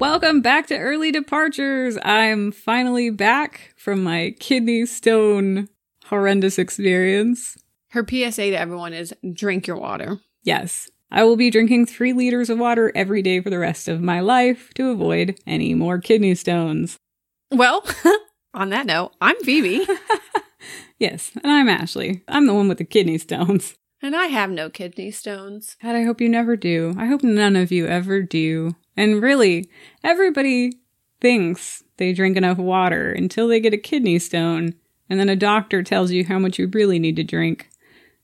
Welcome back to Early Departures. I'm finally back from my kidney stone horrendous experience. Her PSA to everyone is drink your water. Yes, I will be drinking three liters of water every day for the rest of my life to avoid any more kidney stones. Well, on that note, I'm Phoebe. Yes, and I'm Ashley. I'm the one with the kidney stones. and I have no kidney stones. God, I hope you never do. I hope none of you ever do. And really, everybody thinks they drink enough water until they get a kidney stone, and then a doctor tells you how much you really need to drink.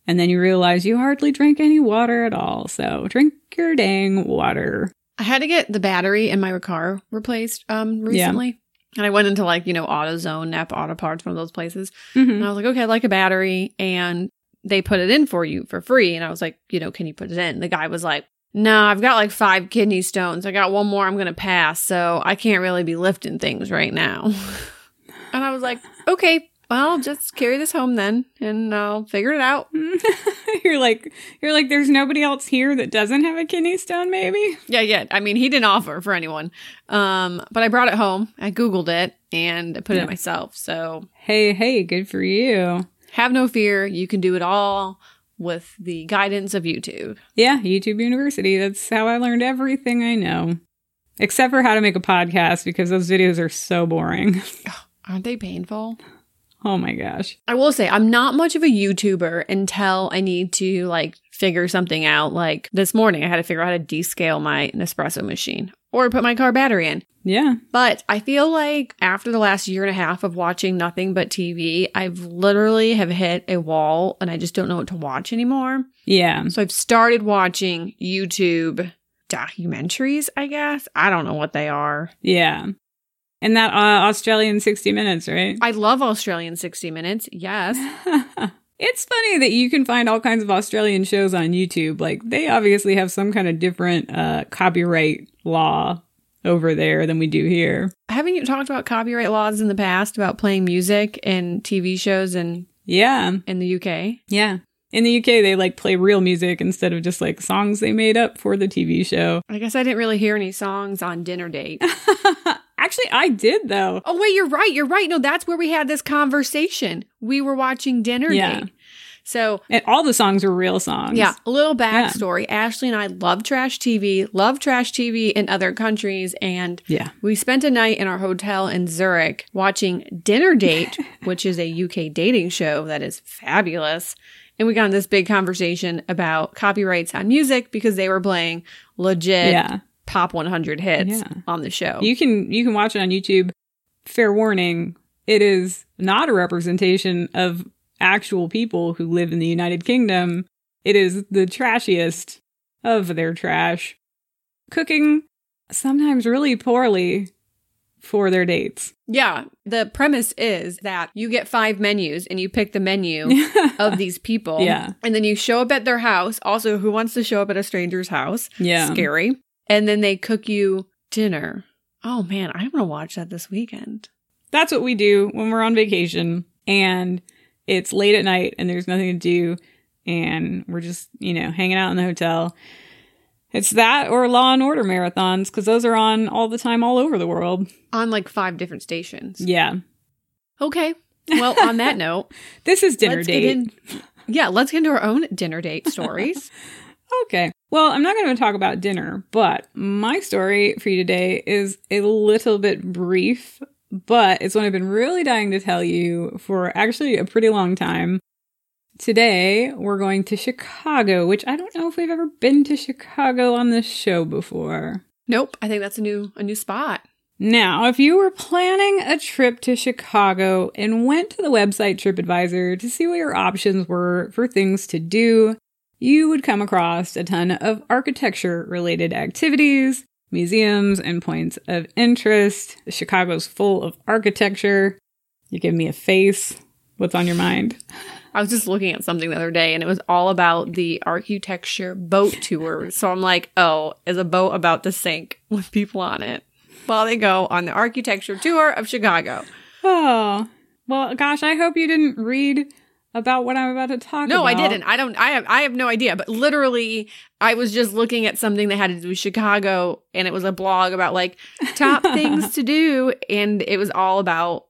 And then you realize you hardly drink any water at all. So drink your dang water. I had to get the battery in my car replaced um recently. And I went into like, you know, AutoZone, Napa Auto Parts, one of those places. Mhm. And I was like, okay, I'd like a battery. And they put it in for you for free. And I was like, you know, can you put it in? The guy was like, no, I've got like five kidney stones. I got one more I'm going to pass. So I can't really be lifting things right now. and I was like, okay, well, just carry this home then and I'll figure it out. you're like, you're like, there's nobody else here that doesn't have a kidney stone, maybe? Yeah, yeah. I mean, he didn't offer for anyone. Um, but I brought it home. I Googled it and I put it in myself. So Hey, hey, good for you. have no fear. You can do it all with the guidance of YouTube. Yeah, YouTube University. That's how I learned everything I know. Except for how to make a podcast because those videos are so boring. Aren't they painful? oh my gosh. I will say I'm not much of a YouTuber until I need to like figure something out. Like this morning, I had to figure out how to descale my Nespresso machine or put my car battery in. Yeah. But I feel like after the last year and a half of watching nothing but TV, I've literally have hit a wall and I just don't know what to watch anymore. Yeah. So I've started watching YouTube documentaries, I guess. I don't know what they are. Yeah. And that uh, Australian 60 Minutes, right? I love Australian 60 Minutes. Yes. it's funny that you can find all kinds of Australian shows on YouTube. Like, they obviously have some kind of different uh, copyright law over there than we do here. Haven't you talked about copyright laws in the past about playing music in TV shows in Yeah. in the UK? Yeah. In the UK, they like play real music instead of just like songs they made up for the TV show. I guess I didn't really hear any songs on Dinner Date. Actually, I did though. oh wait, you're right. You're right. No, that's where we had this conversation. We were watching Dinner Yeah. Date. So And all the songs were real songs. Yeah, a little backstory. Ashley and I love trash TV, love trash TV in other countries, and Yeah. we spent a night in our hotel in Zurich watching Dinner Date, which is a UK dating show that is fabulous. And we got in this big conversation about copyrights on music because they were playing legit Yeah. Top 100 hits Yeah. on the show. You can you can watch it on YouTube. Fair warning, it is not a representation of actual people who live in the United Kingdom. It is the trashiest of their trash. Cooking sometimes really poorly for their dates. yeah, the premise is that you get five menus and you pick the menu of these people. Yeah. And then you show up at their house. Also, who wants to show up at a stranger's house? Yeah. Scary. And then they cook you dinner. Oh man, I want to watch that this weekend. That's what we do when we're on vacation and it's late at night and there's nothing to do and we're just, you know, hanging out in the hotel. It's that or Law and Order marathons because those are on all the time all over the world. On like five different stations. Yeah. Okay. Well, on that note, This is dinner let's date. get in. Yeah, let's get into our own dinner date stories. Okay. Well, I'm not going to talk about dinner, but my story for you today is a little bit brief, but it's one I've been really dying to tell you for actually a pretty long time. Today, we're going to Chicago, which I don't know if we've ever been to Chicago on this show before. nope, I think that's a new a new spot. Now, if you were planning a trip to Chicago and went to the website TripAdvisor to see what your options were for things to do, you would come across a ton of architecture related activities, museums, and points of interest. Chicago's full of architecture. You give me a face. What's on your mind? I was just looking at something the other day and it was all about the architecture boat tour. So I'm like, oh, is a boat about to sink with people on it while they go on the architecture tour of Chicago? Oh, well, gosh, I hope you didn't read about what I'm about to talk No, about. I didn't. I don't. I have. I have no idea. But literally, I was just looking at something that had to do with Chicago, and it was a blog about like top things to do, and it was all about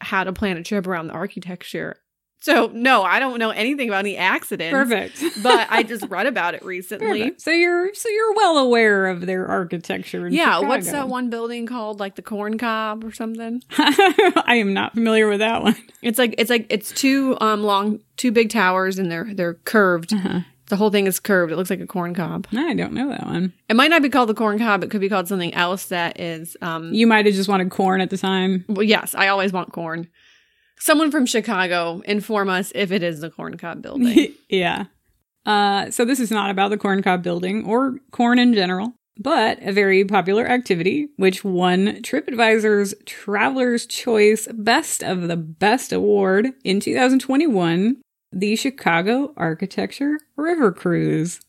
how to plan a trip around the architecture. So no, I don't know anything about any accidents. Perfect. but I just read about it recently. Perfect. So you're so you're well aware of their architecture. Yeah, what's that one building called? Like the corn cob or something? I am not familiar with that one. It's like it's like it's two um long two big towers and they're they're curved. Uh-huh. The whole thing is curved. It looks like a corn cob. I don't know that one. It might not be called the corn cob. It could be called something else that is um You might have just wanted corn at the time. well yes, I always want corn. Someone from Chicago inform us if it is the corn cob building. yeah. Uh, so this is not about the corn cob building or corn in general, but a very popular activity which won TripAdvisor's Traveler's Choice Best of the Best award in 2021, the Chicago Architecture River Cruise.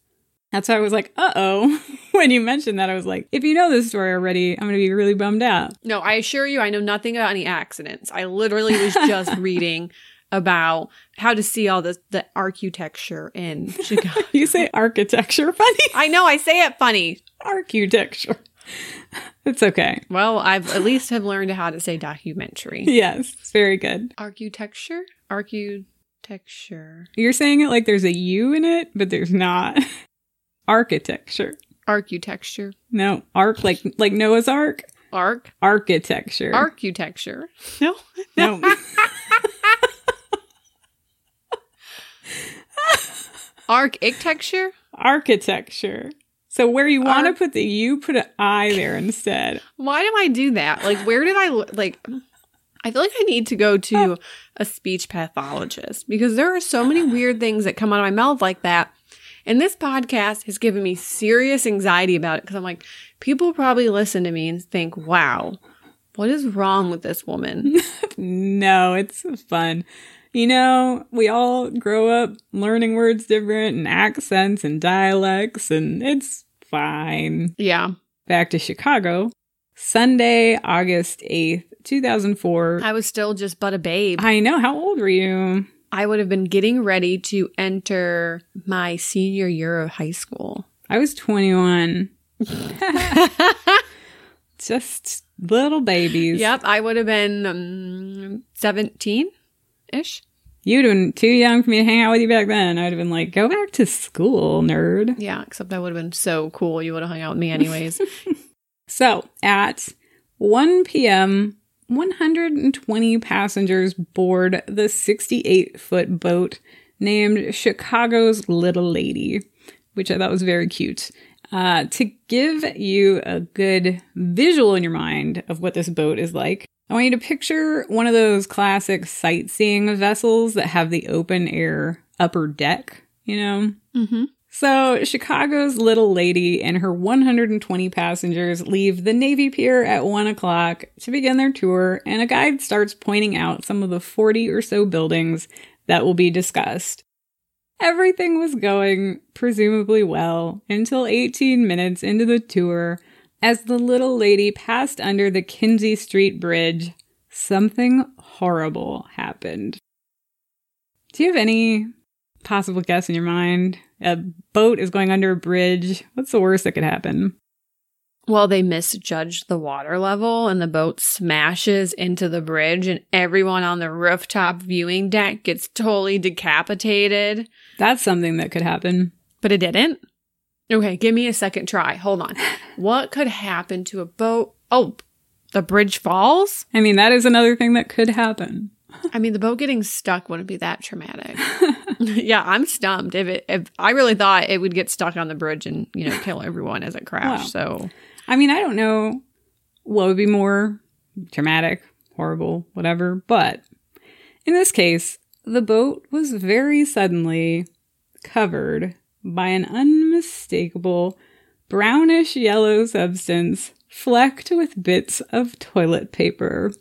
That's why I was like, uh oh. when you mentioned that, I was like, if you know this story already, I'm going to be really bummed out. no, I assure you I know nothing about any accidents. I literally was just reading about how to see all the the architecture in Chicago. You say architecture funny? I know I say it funny. architecture. It's okay. Well, I've at least have learned how to say documentary. Yes, it's very good. Architecture? Architecture. You're saying it like there's a U in it, but there's not. Architecture. Architecture. No, arc like like Noah's Ark. Arc. Architecture. Architecture. No. No. Architecture? Architecture. So where you want to put the U, put an I there instead. Why do I do that? Like, where did I, like, I feel like I need to go to a speech pathologist because there are so many weird things that come out of my mouth like that. And this podcast has given me serious anxiety about it because I'm like, people probably listen to me and think, wow, what is wrong with this woman? No, it's fun. You know, we all grow up learning words different and accents and dialects, and it's fine. yeah. Back to Chicago. Sunday, August 8th, 2004. I was still just but a babe. I know. How old were you? I would have been getting ready to enter my senior year of high school. I was 21. Just little babies. Yep, I would have been um, 17 ish. You'd have been too young for me to hang out with you back then. I'd have been like, go back to school, nerd. Yeah, except I would have been so cool. You would have hung out with me anyways. So at 1 p.m., 120 passengers board the 68 foot boat named Chicago's Little Lady, which I thought was very cute. Uh, to give you a good visual in your mind of what this boat is like, I want you to picture one of those classic sightseeing vessels that have the open air upper deck, you know? mm-hmm. So, Chicago's Little Lady and her 120 passengers leave the Navy Pier at 1 o'clock to begin their tour, and a guide starts pointing out some of the 40 or so buildings that will be discussed. Everything was going presumably well until 18 minutes into the tour. As the little lady passed under the Kinzie Street Bridge, something horrible happened. Do you have any possible guess in your mind? A boat is going under a bridge. What's the worst that could happen? Well, they misjudge the water level and the boat smashes into the bridge, and everyone on the rooftop viewing deck gets totally decapitated. That's something that could happen. But it didn't. Okay, give me a second try. Hold on. what could happen to a boat? Oh, the bridge falls? I mean, that is another thing that could happen. I mean, the boat getting stuck wouldn't be that traumatic. yeah, I'm stumped. If it, if I really thought it would get stuck on the bridge and you know kill everyone as it crashed. So I mean, I don't know what would be more traumatic, horrible, whatever, but in this case, the boat was very suddenly covered by an unmistakable brownish yellow substance flecked with bits of toilet paper.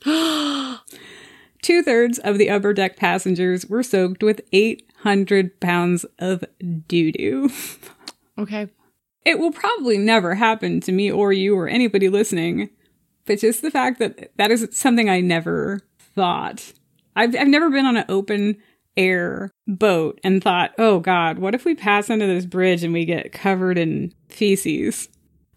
Two thirds of the upper deck passengers were soaked with 800 pounds of doo doo. okay, It will probably never happen to me or you or anybody listening, but just the fact that that is something I never thought. I've, I've never been on an open air boat and thought, oh God, what if we pass under this bridge and we get covered in feces?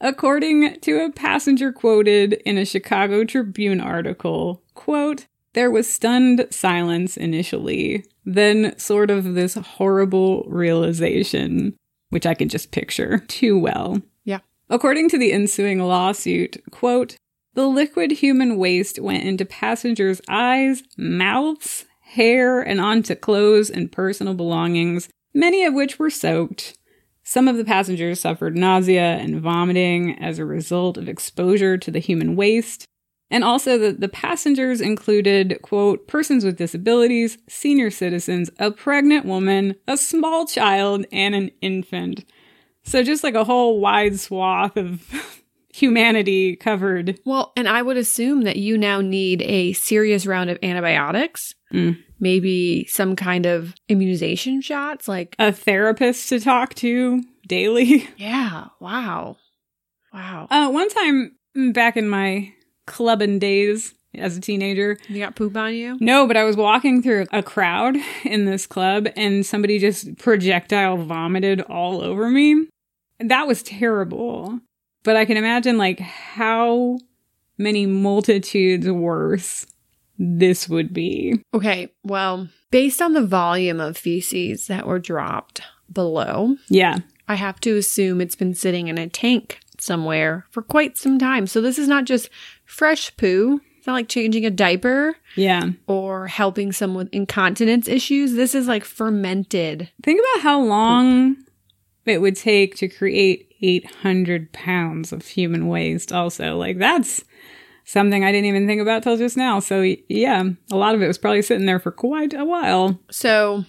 According to a passenger quoted in a Chicago Tribune article, quote, there was stunned silence initially, then sort of this horrible realization, which I can just picture too well. Yeah. According to the ensuing lawsuit, quote, the liquid human waste went into passengers' eyes, mouths, hair, and onto clothes and personal belongings, many of which were soaked. Some of the passengers suffered nausea and vomiting as a result of exposure to the human waste. And also, the, the passengers included, quote, persons with disabilities, senior citizens, a pregnant woman, a small child, and an infant. So, just like a whole wide swath of humanity covered. Well, and I would assume that you now need a serious round of antibiotics, Mm. maybe some kind of immunization shots. Like, A therapist to talk to daily. yeah, wow. Wow. Uh, one time back in my clubbing days as a teenager, You got poop on you? no, but I was walking through a crowd in this club and somebody just projectile vomited all over me. That was terrible. But I can imagine like how many multitudes worse this would be. Okay, well, based on the volume of feces that were dropped below, Yeah. I have to assume it's been sitting in a tank somewhere for quite some time. So this is not just fresh poo. It's not like changing a diaper Yeah. or helping someone with incontinence issues. This is like fermented. Think about how long it would take to create 800 pounds of human waste, also. Like, that's something I didn't even think about till just now. So, yeah, a lot of it was probably sitting there for quite a while. So,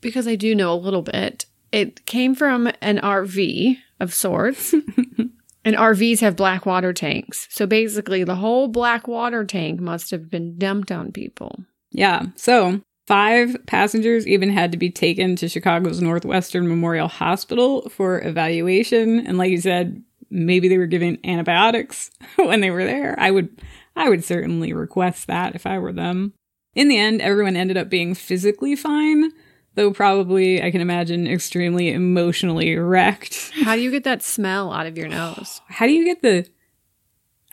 because I do know a little bit, it came from an RV of sorts. and RVs have black water tanks. So basically, the whole black water tank must have been dumped on people. Yeah. So, five passengers even had to be taken to Chicago's Northwestern Memorial Hospital for evaluation. And, like you said, maybe they were given antibiotics when they were there. I would, I would certainly request that if I were them. In the end, everyone ended up being physically fine, though probably I can imagine extremely emotionally wrecked. How do you get that smell out of your nose? How do you get the,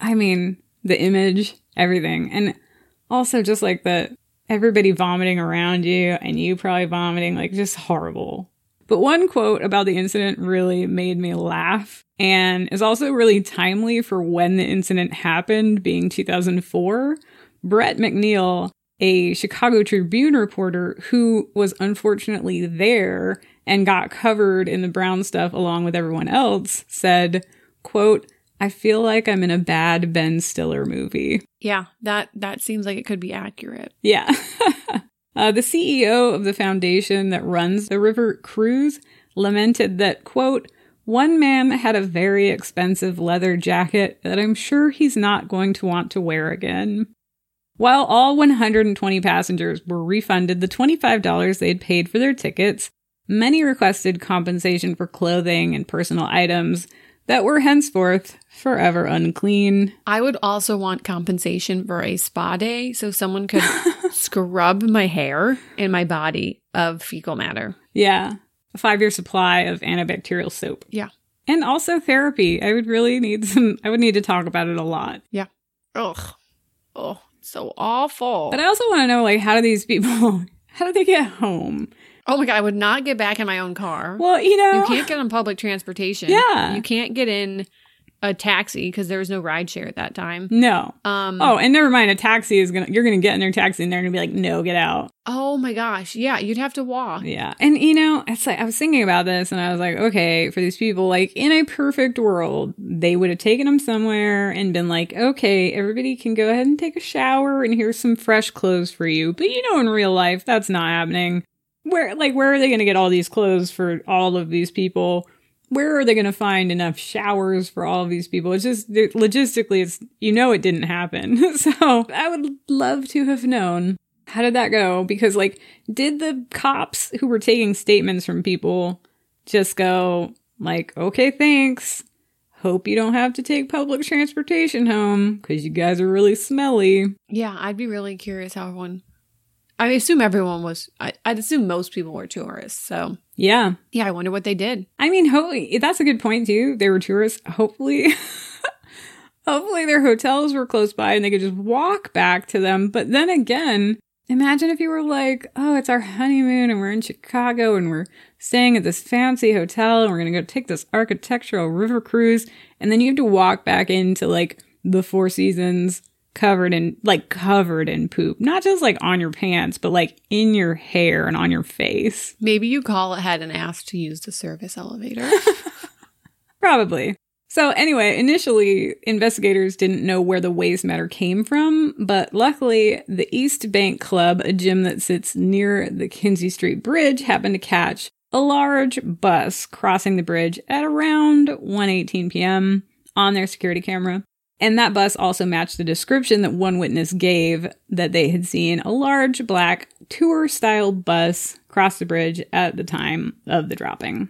I mean, the image, everything, and also just like the everybody vomiting around you and you probably vomiting, like just horrible. But one quote about the incident really made me laugh and is also really timely for when the incident happened, being 2004. Brett McNeil, a Chicago Tribune reporter who was unfortunately there and got covered in the brown stuff along with everyone else, said, quote, I feel like I'm in a bad Ben Stiller movie. Yeah, that that seems like it could be accurate. Yeah. uh, the CEO of the foundation that runs the river cruise lamented that, quote, one man had a very expensive leather jacket that I'm sure he's not going to want to wear again. While all 120 passengers were refunded the $25 they had paid for their tickets, many requested compensation for clothing and personal items that were henceforth forever unclean. I would also want compensation for a spa day so someone could scrub my hair and my body of fecal matter. Yeah, a five year supply of antibacterial soap. Yeah. And also therapy. I would really need some, I would need to talk about it a lot. Yeah. Ugh. Oh, so awful. But I also want to know, like, how do these people, how do they get home? oh my god, I would not get back in my own car. Well, you know, You can't get on public transportation. Yeah. You can't get in a taxi because there was no ride share at that time. no. Um Oh, and never mind. A taxi is gonna, you're gonna get in their taxi and they're gonna be like, no, get out. oh my gosh. Yeah, you'd have to walk. Yeah. And you know, it's like I was thinking about this and I was like, okay, for these people, like in a perfect world, they would have taken them somewhere and been like, okay, everybody can go ahead and take a shower and here's some fresh clothes for you. But you know, in real life, that's not happening. Where, like, where are they going to get all these clothes for all of these people? Where are they going to find enough showers for all of these people? It's just logistically, it's, you know, it didn't happen. so I would love to have known how did that go? Because, like, did the cops who were taking statements from people just go, like, okay, thanks. Hope you don't have to take public transportation home because you guys are really smelly. Yeah, I'd be really curious how everyone I assume everyone was. I, I'd assume most people were tourists. So Yeah. yeah, I wonder what they did. I mean, hopefully, that's a good point too. They were tourists. Hopefully, hopefully their hotels were close by and they could just walk back to them. But then again, imagine if you were like, oh, it's our honeymoon and we're in Chicago and we're staying at this fancy hotel and we're going to go take this architectural river cruise. And then you have to walk back into like the Four Seasons covered in like covered in poop, not just like on your pants, but like in your hair and on your face. Maybe you call ahead and ask to use the service elevator. Probably. So, anyway, initially, investigators didn't know where the waste matter came from, but luckily, the East Bank Club, a gym that sits near the Kinzie Street Bridge, happened to catch a large bus crossing the bridge at around 1:18 p.m. on their security camera. And that bus also matched the description that one witness gave that they had seen a large black tour style bus cross the bridge at the time of the dropping.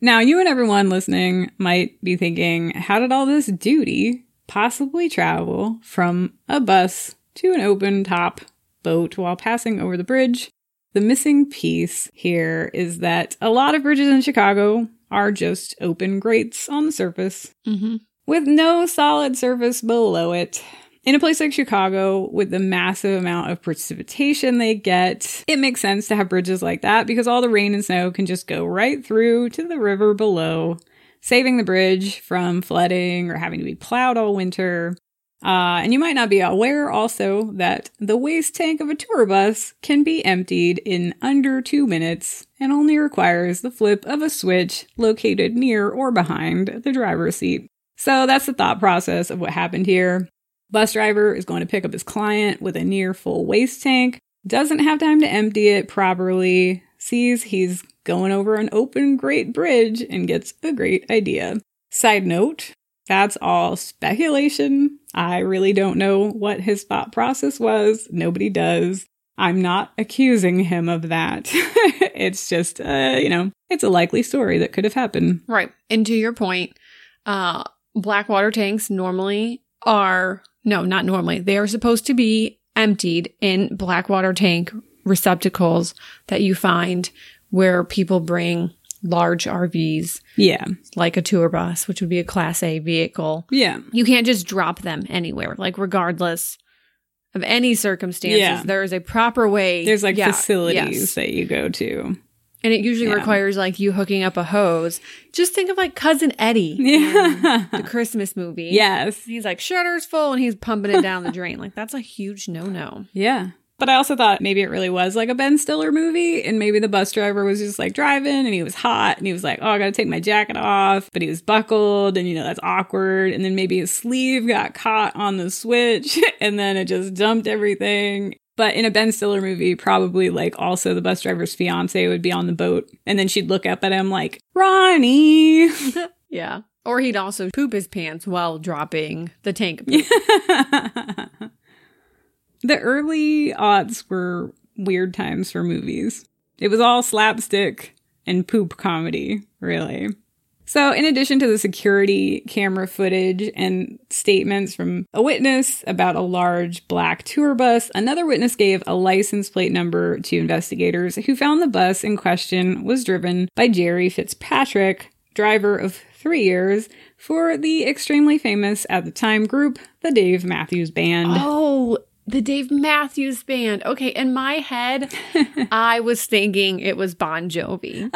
Now, you and everyone listening might be thinking, how did all this duty possibly travel from a bus to an open top boat while passing over the bridge? The missing piece here is that a lot of bridges in Chicago are just open grates on the surface mm-hmm. With no solid surface below it. In a place like Chicago, with the massive amount of precipitation they get, it makes sense to have bridges like that because all the rain and snow can just go right through to the river below, saving the bridge from flooding or having to be plowed all winter. Uh, and you might not be aware also that the waste tank of a tour bus can be emptied in under two minutes and only requires the flip of a switch located near or behind the driver's seat. So that's the thought process of what happened here. Bus driver is going to pick up his client with a near full waste tank, doesn't have time to empty it properly, sees he's going over an open grate bridge, and gets a great idea. Side note, that's all speculation. I really don't know what his thought process was. Nobody does. I'm not accusing him of that. it's just, uh, you know, it's a likely story that could have happened. Right. And to your point, uh, black water tanks normally are, no, not normally. They are supposed to be emptied in black water tank receptacles that you find where people bring large RVs, Yeah. like a tour bus, which would be a class A vehicle. Yeah. You can't just drop them anywhere, like regardless of any circumstances. Yeah. There is a proper way. There's like Yeah, facilities yes. that you go to. And it usually Yeah. requires like you hooking up a hose. Just think of like cousin Eddie, Yeah. the Christmas movie. yes. He's like shutter's full and he's pumping it down the drain. Like that's a huge no no. Yeah. But I also thought maybe it really was like a Ben Stiller movie, and maybe the bus driver was just like driving and he was hot and he was like, Oh, I gotta take my jacket off, but he was buckled and you know, that's awkward. And then maybe his sleeve got caught on the switch and then it just dumped everything. But in a Ben Stiller movie, probably like also the bus driver's fiance would be on the boat and then she'd look up at him like, Ronnie. Yeah. Or he'd also poop his pants while dropping the tank. the early aughts were weird times for movies. It was all slapstick and poop comedy, really. So, in addition to the security camera footage and statements from a witness about a large black tour bus, another witness gave a license plate number to investigators who found the bus in question was driven by Jerry Fitzpatrick, driver of three years for the extremely famous at the time group, the Dave Matthews Band. Oh, the Dave Matthews Band. Okay, in my head, I was thinking it was Bon Jovi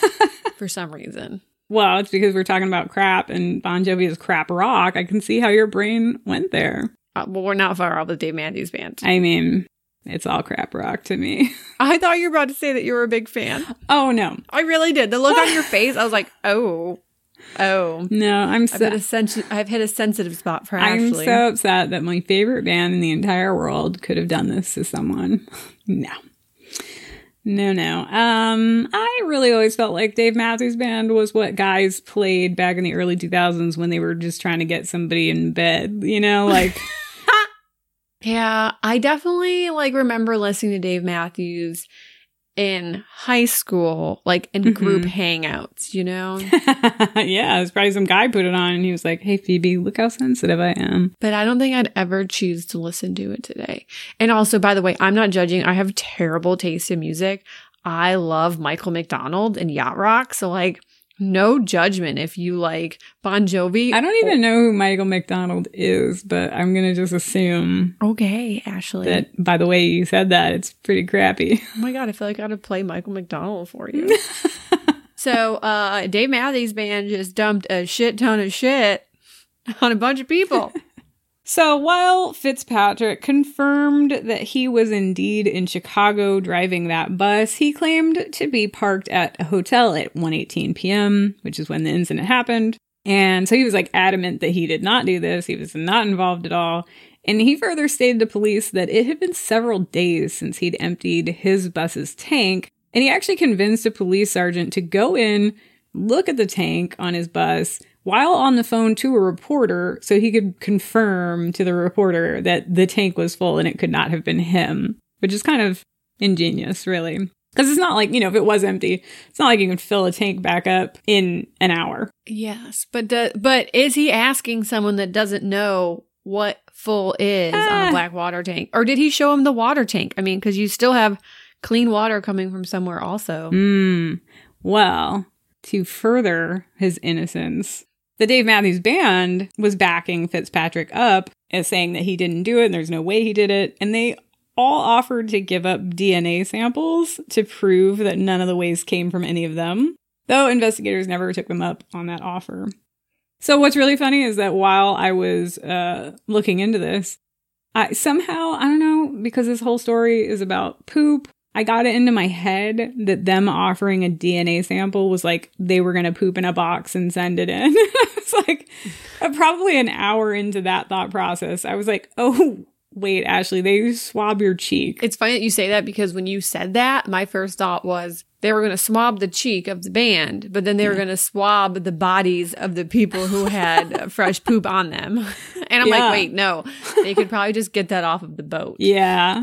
for some reason. Well, it's because we're talking about crap and Bon Jovi is crap rock. I can see how your brain went there. Uh, well, we're not far off the Dave Matthews Band. I mean, it's all crap rock to me. I thought you were about to say that you were a big fan. Oh no, I really did. The look on your face, I was like, oh, oh. no, I'm I've hit so a sen- I've hit a sensitive spot for actually. I'm Ashley. so upset that my favorite band in the entire world could have done this to someone. No. No, no. Um, I really always felt like Dave Matthews Band was what guys played back in the early 2000s when they were just trying to get somebody in bed, you know, like yeah, I definitely like remember listening to Dave Matthews in high school, like in Mhm. group hangouts, you know? yeah, it's probably some guy put it on and he was like, Hey Phoebe, look how sensitive I am. but I don't think I'd ever choose to listen to it today. And also, by the way, I'm not judging. I have terrible taste in music. I love Michael McDonald and Yacht Rock. So, like, no judgment if you like Bon Jovi. I don't even know who Michael McDonald is, but I'm gonna just assume Okay, Ashley. that by the way you said that, it's pretty crappy. oh my God, I feel like I gotta play Michael McDonald for you. so, uh, Dave Matthews Band just dumped a shit ton of shit on a bunch of people. So while Fitzpatrick confirmed that he was indeed in Chicago driving that bus, he claimed to be parked at a hotel at 1:18 p.m., which is when the incident happened. And so he was like adamant that he did not do this. He was not involved at all. And he further stated to police that it had been several days since he'd emptied his bus's tank. And he actually convinced a police sergeant to go in, look at the tank on his bus while on the phone to a reporter so he could confirm to the reporter that the tank was full and it could not have been him, which is kind of ingenious, really. Because it's not like, you know, if it was empty, it's not like you can fill a tank back up in an hour. Yes, but do, but is he asking someone that doesn't know what full is on Ah. a black water tank, or did he show him the water tank? I mean, because you still have clean water coming from somewhere, also. Hmm. Well, to further his innocence, the Dave Matthews Band was backing Fitzpatrick up as saying that he didn't do it and there's no way he did it. And they all offered to give up DNA samples to prove that none of the waste came from any of them, though investigators never took them up on that offer. So, what's really funny is that while I was uh, looking into this, I somehow, I don't know, because this whole story is about poop, I got it into my head that them offering a DNA sample was like they were going to poop in a box and send it in. it's like uh, probably an hour into that thought process. I was like, oh, wait, Ashley, they swab your cheek. It's funny that you say that because when you said that, my first thought was they were going to swab the cheek of the band, but then they were going to swab the bodies of the people who had fresh poop on them. And I'm Yeah. like, wait, no, they could probably just get that off of the boat. Yeah.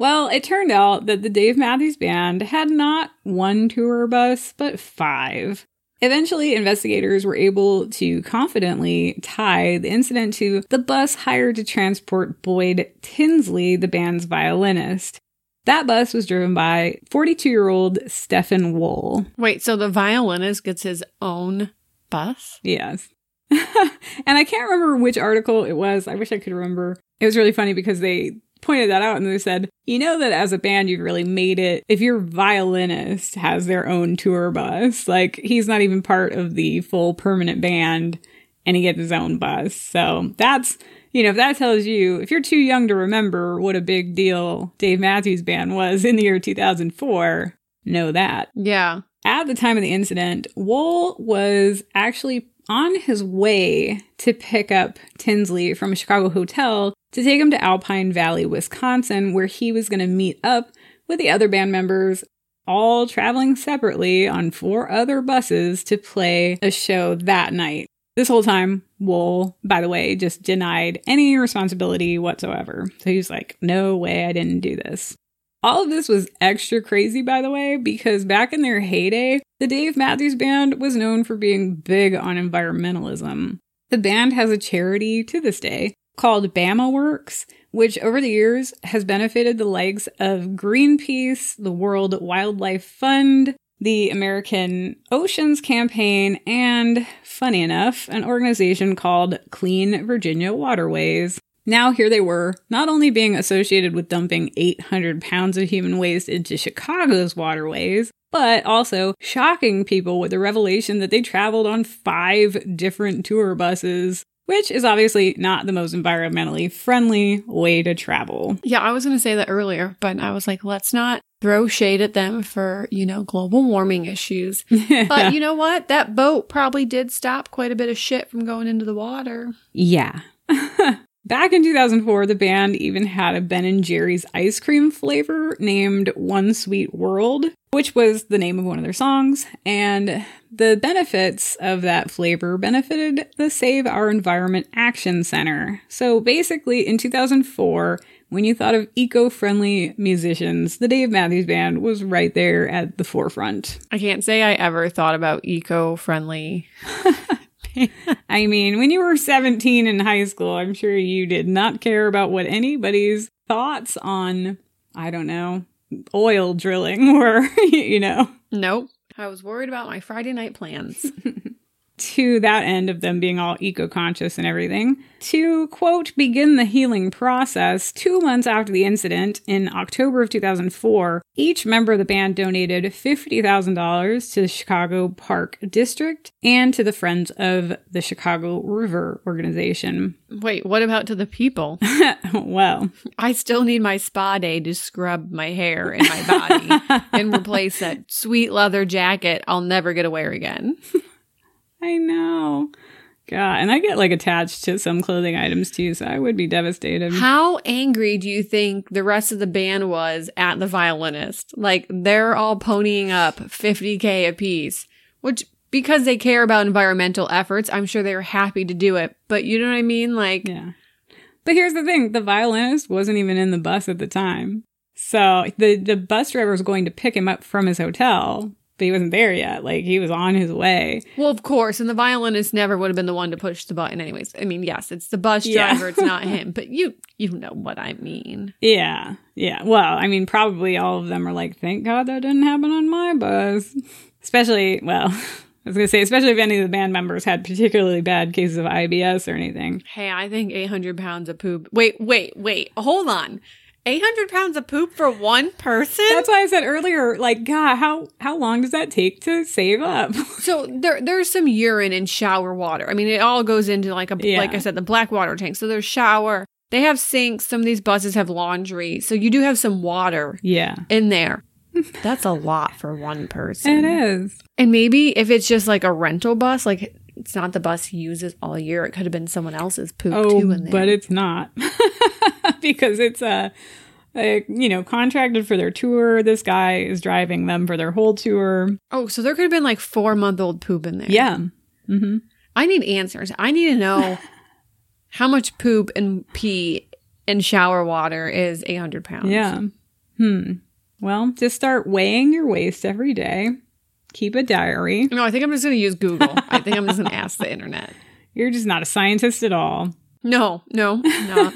Well, it turned out that the Dave Matthews Band had not one tour bus, but five. Eventually, investigators were able to confidently tie the incident to the bus hired to transport Boyd Tinsley, the band's violinist. That bus was driven by 42 year old Stephen Wohl. Wait, so the violinist gets his own bus? Yes. and I can't remember which article it was. I wish I could remember. It was really funny because they pointed that out and they said, you know, that as a band, you've really made it. If your violinist has their own tour bus, like he's not even part of the full permanent band and he gets his own bus. So that's, you know, if that tells you, if you're too young to remember what a big deal Dave Matthews Band was in the year 2004, know that. Yeah. At the time of the incident, Wohl was actually on his way to pick up Tinsley from a Chicago hotel to take him to Alpine Valley, Wisconsin, where he was going to meet up with the other band members, all traveling separately on four other buses to play a show that night. This whole time, Wohl, by the way, just denied any responsibility whatsoever. So he was like, no way, I didn't do this. All of this was extra crazy, by the way, because back in their heyday, the Dave Matthews Band was known for being big on environmentalism. The band has a charity to this day called Bama Works, which over the years has benefited the likes of Greenpeace, the World Wildlife Fund, the American Oceans Campaign, and, funny enough, an organization called Clean Virginia Waterways. Now, here they were, not only being associated with dumping 800 pounds of human waste into Chicago's waterways, but also shocking people with the revelation that they traveled on five different tour buses, which is obviously not the most environmentally friendly way to travel. Yeah, I was going to say that earlier, but I was like, let's not throw shade at them for, you know, global warming issues. But you know what? That boat probably did stop quite a bit of shit from going into the water. Yeah. Back in 2004, the band even had a Ben and Jerry's ice cream flavor named One Sweet World, which was the name of one of their songs. And the benefits of that flavor benefited the Save Our Environment Action Center. So basically, in 2004, when you thought of eco friendly musicians, the Dave Matthews Band was right there at the forefront. I can't say I ever thought about eco friendly. I mean, when you were 17 in high school, I'm sure you did not care about what anybody's thoughts on, I don't know, oil drilling were, you know. Nope. I was worried about my Friday night plans. to that end of them being all eco conscious and everything, to quote, begin the healing process two months after the incident in October of 2004, each member of the band donated $50,000 to the Chicago Park District and to the Friends of the Chicago River organization. Wait, what about to the people? well, I still need my spa day to scrub my hair and my body and replace that sweet leather jacket I'll never get to wear again. I know. God, and I get like attached to some clothing items too, so I would be devastated. How angry do you think the rest of the band was at the violinist? Like they're all ponying up 50k a piece, which because they care about environmental efforts, I'm sure they're happy to do it. But you know what I mean? Like Yeah. But here's the thing, the violinist wasn't even in the bus at the time. So the the bus driver was going to pick him up from his hotel, but he wasn't there yet. Like he was on his way. Well, of course, and the violinist never would have been the one to push the button anyways. I mean, yes, it's the bus Yeah. driver, it's not him, but you you know what I mean. Yeah. Yeah. Well, I mean, probably all of them are like, thank God that didn't happen on my bus. Especially, well, I was going to say, especially if any of the band members had particularly bad cases of IBS or anything. Hey, I think 800 pounds of poop. Wait, wait, wait. Hold on. 800 pounds of poop for one person? That's why I said earlier, like, God, how how long does that take to save up? so there there's some urine in shower water. I mean, it all goes into like a Yeah. like I said, the black water tank. So there's shower. They have sinks. Some of these buses have laundry. So you do have some water yeah, in there. That's a lot for one person. it is. And maybe if it's just like a rental bus, like it's not the bus he uses all year. It could have been someone else's poop Oh, too in there. but it's not because it's a, a you know contracted for their tour. This guy is driving them for their whole tour. oh, so there could have been like four month old poop in there. Yeah. Mm-hmm. I need answers. I need to know how much poop and pee and shower water is 800 pounds. Yeah. Hmm. Well, just start weighing your waste every day. Keep a diary. No, I think I'm just going to use Google. I think I'm just going to ask the internet. You're just not a scientist at all. No, no, not.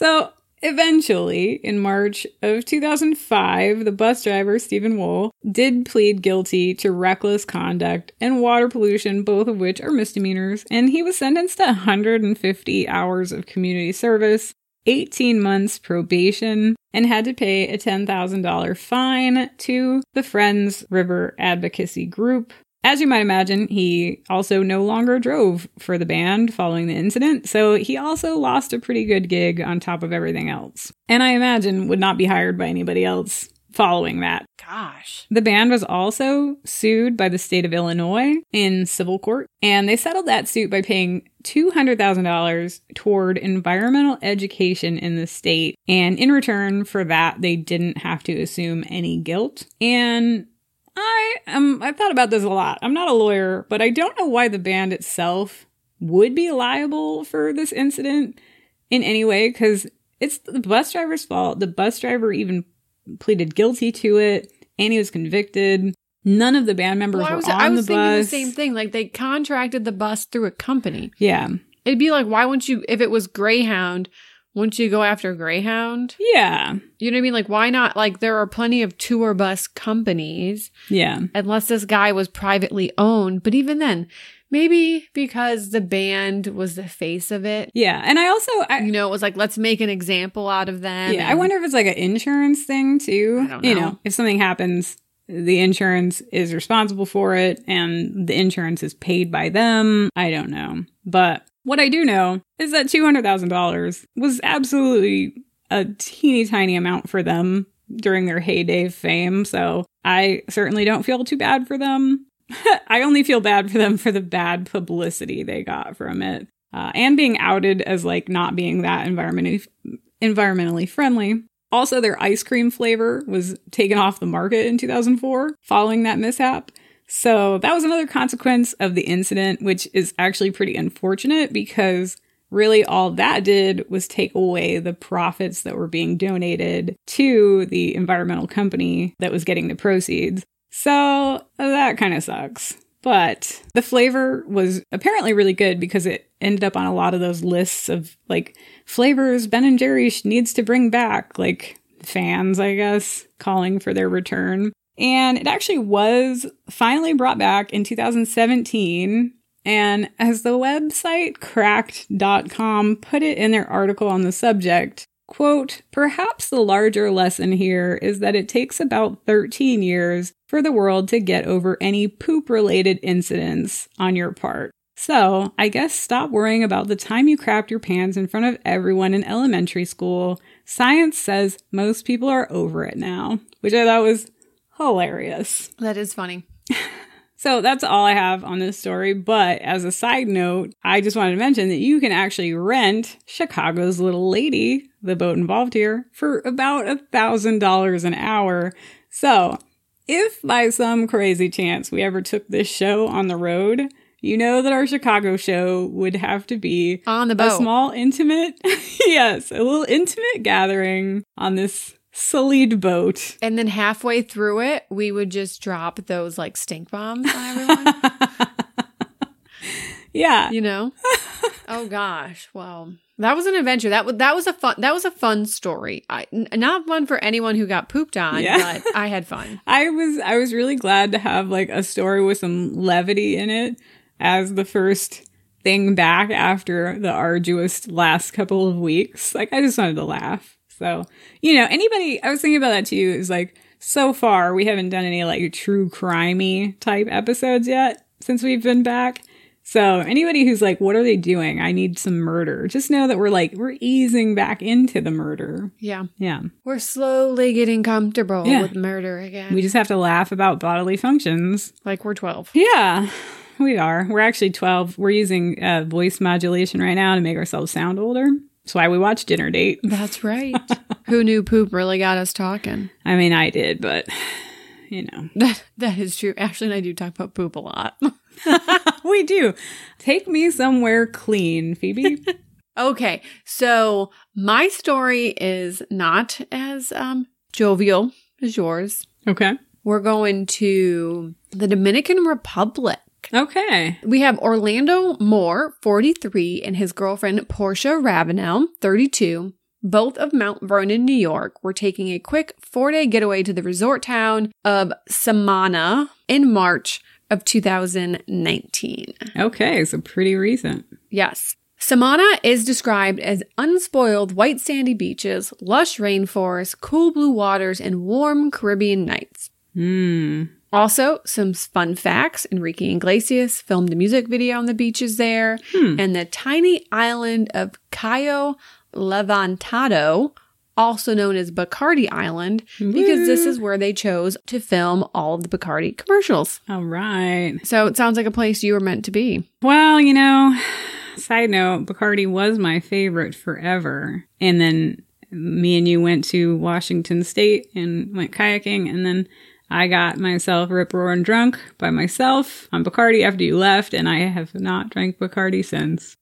So eventually, in March of 2005, the bus driver, Stephen Wohl, did plead guilty to reckless conduct and water pollution, both of which are misdemeanors, and he was sentenced to 150 hours of community service. 18 months probation and had to pay a $10,000 fine to the Friends River Advocacy Group. As you might imagine, he also no longer drove for the band following the incident, so he also lost a pretty good gig on top of everything else. And I imagine would not be hired by anybody else following that. Gosh. The band was also sued by the state of Illinois in civil court, and they settled that suit by paying $200,000 toward environmental education in the state. And in return for that, they didn't have to assume any guilt. And I um I thought about this a lot. I'm not a lawyer, but I don't know why the band itself would be liable for this incident in any way because it's the bus driver's fault. The bus driver even pleaded guilty to it and he was convicted. None of the band members Well, were was, on I was the thinking bus. the same thing. Like they contracted the bus through a company. Yeah. It'd be like, why wouldn't you, if it was Greyhound, wouldn't you go after Greyhound? Yeah. You know what I mean? Like, why not? Like, there are plenty of tour bus companies, Yeah. unless this guy was privately owned. But even then, maybe because the band was the face of it, Yeah. And I also I, you know, it was like, let's make an example out of them. yeah, I wonder if it's like an insurance thing too. I don't You know. know, if something happens, the insurance is responsible for it and the insurance is paid by them. I don't know. But what I do know is that $200,000 was absolutely a teeny tiny amount for them during their heyday of fame. So I certainly don't feel too bad for them. I only feel bad for them for the bad publicity they got from it. Uh, and being outed as like not being that environmentally environmentally friendly. Also, their ice cream flavor was taken off the market in 2004 following that mishap. So that was another consequence of the incident, which is actually pretty unfortunate because really all that did was take away the profits that were being donated to the environmental company that was getting the proceeds. So that kind of sucks. But the flavor was apparently really good because it ended up on a lot of those lists of like flavors Ben and Jerry's needs to bring back, like fans, I guess, calling for their return. And it actually was finally brought back in 2017. And as the website cracked.com put it in their article on the subject, quote, perhaps the larger lesson here is that it takes about 13 years for the world to get over any poop related incidents on your part. So, I guess stop worrying about the time you crapped your pants in front of everyone in elementary school. Science says most people are over it now, which I thought was hilarious. That is funny. So that's all I have on this story. But as a side note, I just wanted to mention that you can actually rent Chicago's Little Lady, the boat involved here, for about a thousand dollars an hour. So if by some crazy chance we ever took this show on the road, you know that our Chicago show would have to be On the a boat. small, intimate, yes, a little intimate gathering on this sullied boat. and then halfway through it, we would just drop those like stink bombs on everyone. yeah. you know? oh gosh. Wow. That was an adventure. That was that was a fun that was a fun story. I, n- not fun for anyone who got pooped on, Yeah. but I had fun. I was I was really glad to have like a story with some levity in it as the first thing back after the arduous last couple of weeks. Like I just wanted to laugh. So, you know, anybody I was thinking about that too is like so far we haven't done any like true crimey type episodes yet since we've been back. So anybody who's like, what are they doing? I need some murder. Just know that we're like, we're easing back into the murder. Yeah. Yeah. We're slowly getting comfortable Yeah. with murder again. We just have to laugh about bodily functions. like we're 12. Yeah, we are. We're actually 12. We're using uh, voice modulation right now to make ourselves sound older. That's why we watch Dinner Date. That's right. who knew poop really got us talking? I mean, I did, but you know, That that is true. Ashley and I do talk about poop a lot. we do. Take me somewhere clean, Phoebe. Okay, so my story is not as um, jovial as yours. okay. We're going to the Dominican Republic. Okay. We have Orlando Moore, 43, and his girlfriend Portia Ravenelle, 32, both of Mount Vernon, New York, were taking a quick four day getaway to the resort town of Samana in March of 2019. Okay. So pretty recent. Yes. Samana is described as unspoiled white sandy beaches, lush rainforests, cool blue waters, and warm Caribbean nights. Hmm. Also, some fun facts Enrique Iglesias filmed a music video on the beaches there, Hmm. and the tiny island of Cayo Levantado, also known as Bacardi Island, because this is where they chose to film all of the Bacardi commercials. All right. So it sounds like a place you were meant to be. Well, you know, side note, Bacardi was my favorite forever. And then me and you went to Washington State and went kayaking. And then I got myself rip roaring drunk by myself on Bacardi after you left. And I have not drank Bacardi since.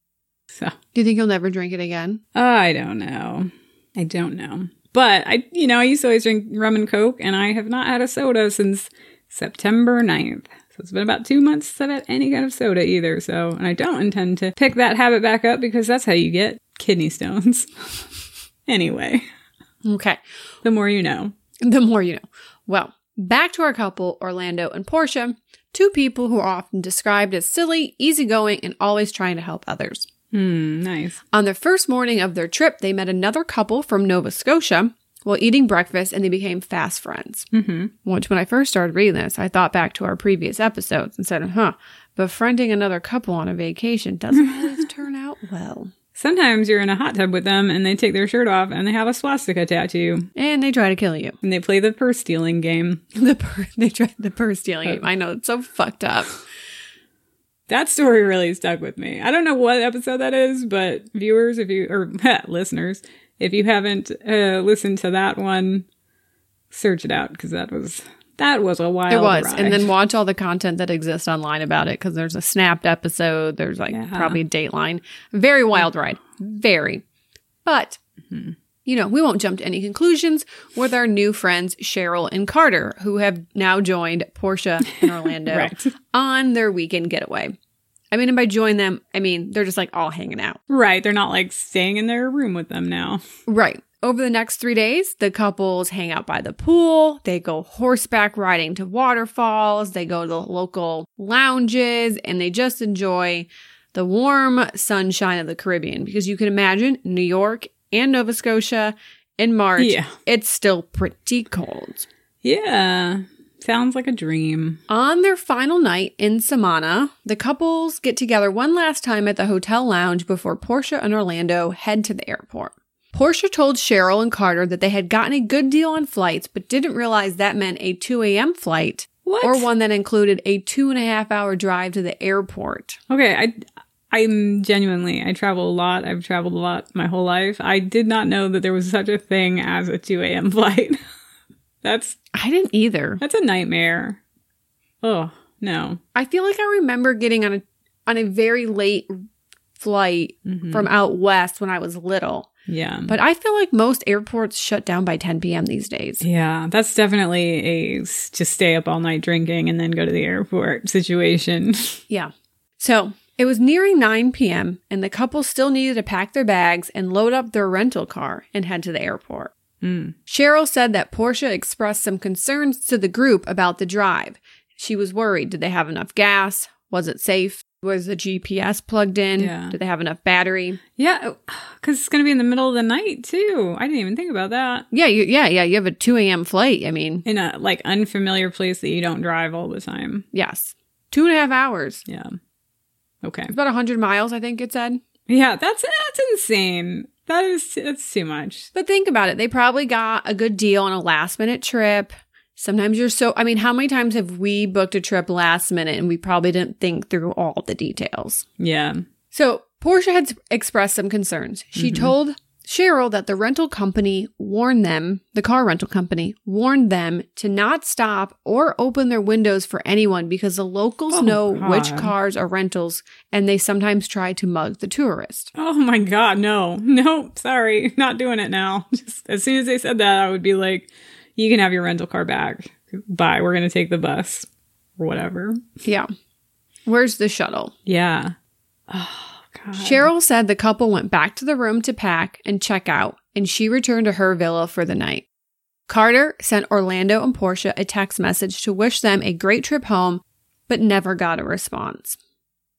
So Do you think you'll never drink it again? Uh, I don't know. I don't know. But I, you know, I used to always drink rum and coke, and I have not had a soda since September 9th. So it's been about two months since I've had any kind of soda either. So, and I don't intend to pick that habit back up because that's how you get kidney stones. anyway, Okay. the more you know. The more you know. Well, back to our couple, Orlando and Portia, two people who are often described as silly, easygoing, and always trying to help others. Hmm, nice. On the first morning of their trip, they met another couple from Nova Scotia while eating breakfast and they became fast friends. Mm-hmm. Which, when I first started reading this, I thought back to our previous episodes and said, huh, befriending another couple on a vacation doesn't always turn out well. Sometimes you're in a hot tub with them and they take their shirt off and they have a swastika tattoo And they try to kill you. and they play the purse stealing game. The pur- they tried the purse stealing game. I know it's so fucked up. That story really stuck with me. I don't know what episode that is, but viewers, if you or listeners, if you haven't uh, listened to that one, search it out because that was That was a wild ride. It was. ride. And then watch all the content that exists online about it because there's a snapped episode. There's like Yeah. probably a dateline. Very wild ride. Very. But, Mm-hmm. you know, we won't jump to any conclusions with our new friends, Cheryl and Carter, who have now joined Portia in Orlando Right. on their weekend getaway. I mean, and by join them, I mean they're just like all hanging out. right, they're not like staying in their room with them now. Right. Over the next three days, the couples hang out by the pool. They go horseback riding to waterfalls. They go to the local lounges and they just enjoy the warm sunshine of the Caribbean because you can imagine New York and Nova Scotia in March, Yeah. it's still pretty cold. Yeah, sounds like a dream. On their final night in Samana, the couples get together one last time at the hotel lounge before Portia and Orlando head to the airport. Portia told Cheryl and Carter that they had gotten a good deal on flights, but didn't realize that meant a 2 a.m. flight What? or one that included a two and a half hour drive to the airport. Okay, I I'm genuinely I travel a lot. I've traveled a lot my whole life. I did not know that there was such a thing as a 2 a.m. flight. that's I didn't either. that's a nightmare. Oh no. I feel like I remember getting on a on a very late flight Mhm. from out west when I was little. Yeah. But I feel like most airports shut down by 10 p.m. these days. Yeah, that's definitely a just stay up all night drinking and then go to the airport situation. Yeah. So it was nearing 9 p.m., and the couple still needed to pack their bags and load up their rental car and head to the airport. Mm. Cheryl said that Portia expressed some concerns to the group about the drive. She was worried. Did they have enough gas? Was it safe? Was the GPS plugged in? Yeah. Did they have enough battery? Yeah, oh, because it's going to be in the middle of the night too. I didn't even think about that. Yeah, you, yeah, yeah. You have a 2 a.m. flight. I mean, In a like unfamiliar place that you don't drive all the time. yes. Two and a half hours. Yeah. Okay. It's about 100 miles, I think it said. Yeah, that's that's insane. That is that's too much. But think about it. They probably got a good deal on a last minute trip. Sometimes you're so, I mean, how many times have we booked a trip last minute and we probably didn't think through all the details? Yeah. So Portia had expressed some concerns. She mm-hmm. told Cheryl that the rental company warned them, the car rental company warned them to not stop or open their windows for anyone because the locals Oh, know which cars are rentals and they sometimes try to mug the tourist. Oh my god, no. No, sorry. Not doing it now. Just as soon as they said that, I would be like, you can have your rental car back. Bye. We're going to take the bus or whatever. Yeah. Where's the shuttle? Yeah. Oh god. Cheryl said the couple went back to the room to pack and check out, and she returned to her villa for the night. Carter sent Orlando and Portia a text message to wish them a great trip home, but never got a response.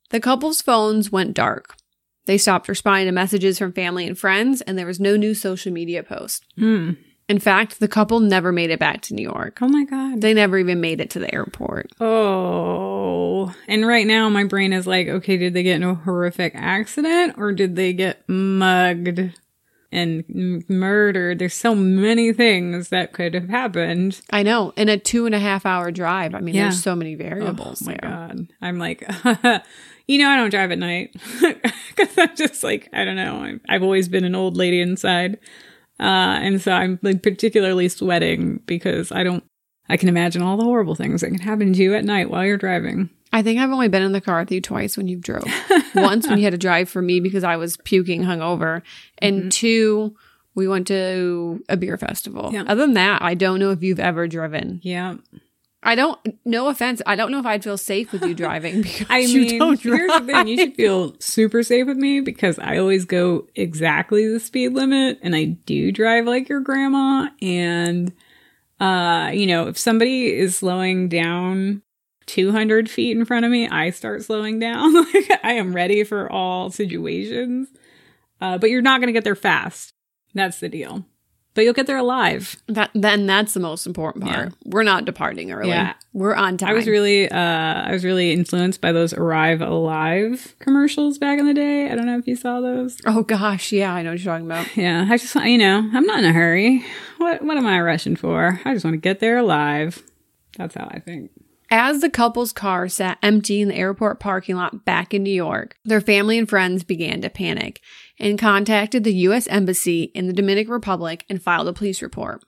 The couple's phones went dark. They stopped responding to messages from family and friends, and there was no new social media post. Mm. In fact, the couple never made it back to New York. Oh my god. They never even made it to the airport. Oh. And right now my brain is like, okay, did they get in a horrific accident or did they get mugged and m- murdered? There's so many things that could have happened. I know, in a two and a half hour drive. I mean, Yeah. there's so many variables. Oh my there. god. I'm like, you know, I don't drive at night because I'm just like, I don't know. I've always been an old lady inside. Uh, and so I'm like particularly sweating because I don't, I can imagine all the horrible things that can happen to you at night while you're driving. I think I've only been in the car with you twice when you've drove. Once when you had to drive for me because I was puking hungover, and two, we went to a beer festival. Mm-hmm. Yeah. Other than that, I don't know if you've ever driven. Yeah. I don't. No offense, I don't know if I'd feel safe with you driving because I you mean, don't here's the thing: you should feel super safe with me because I always go exactly the speed limit, and I do drive like your grandma. And uh, you know, if somebody is slowing down 200 feet in front of me, I start slowing down. like I am ready for all situations. Uh, but you're not going to get there fast. That's the deal. But you'll get there alive. That then that's the most important part. We're not departing early. Yeah. We're on time. I was really, uh, I was really influenced by those "Arrive Alive" commercials back in the day. I don't know if you saw those. Oh gosh, yeah, I know what you're talking about. Yeah, I just, you know, I'm not in a hurry. What, what am I rushing for? I just want to get there alive. That's how I think. As the couple's car sat empty in the airport parking lot back in New York, their family and friends began to panic and contacted the U.S. Embassy in the Dominican Republic and filed a police report.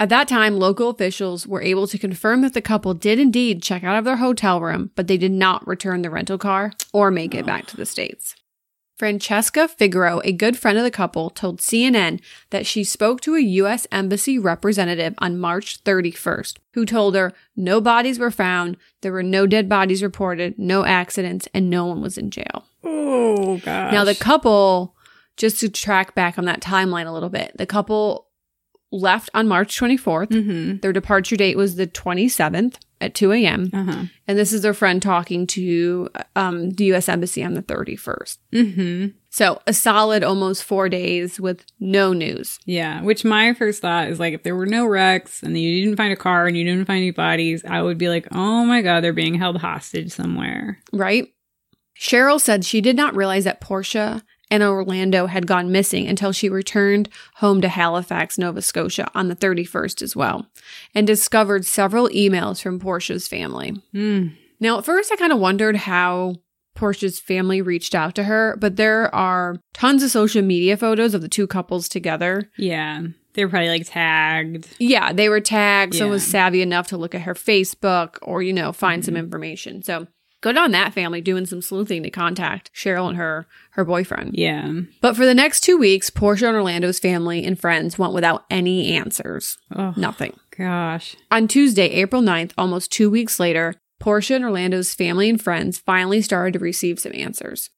At that time, local officials were able to confirm that the couple did indeed check out of their hotel room, but they did not return the rental car or make it back to the States. Francesca Figaro, a good friend of the couple, told CNN that she spoke to a U.S. Embassy representative on March 31st, who told her no bodies were found, there were no dead bodies reported, no accidents, and no one was in jail. Oh gosh. Now, the couple, just to track back on that timeline a little bit, the couple left on March 24th. Mm-hmm. Their departure date was the 27th at 2 a.m. Uh-huh. And this is their friend talking to um, the U.S. Embassy on the 31st. Mm-hmm. So a solid almost four days with no news. Yeah. Which my first thought is like if there were no wrecks and you didn't find a car and you didn't find any bodies, I would be like, oh my God, they're being held hostage somewhere. right? Cheryl said she did not realize that Portia and Orlando had gone missing until she returned home to Halifax, Nova Scotia on the 31st as well, and discovered several emails from Portia's family. Hmm. Now, at first, I kind of wondered how Portia's family reached out to her, but there are tons of social media photos of the two couples together. Yeah. They were probably like tagged. Yeah, they were tagged. Someone was savvy enough to look at her Facebook or, you know, find some information. So good on that family doing some sleuthing to contact Cheryl and her her boyfriend. Yeah. But for the next two weeks, Portia and Orlando's family and friends went without any answers. Oh Nothing. gosh. On Tuesday, April 9th, almost two weeks later, Portia and Orlando's family and friends finally started to receive some answers.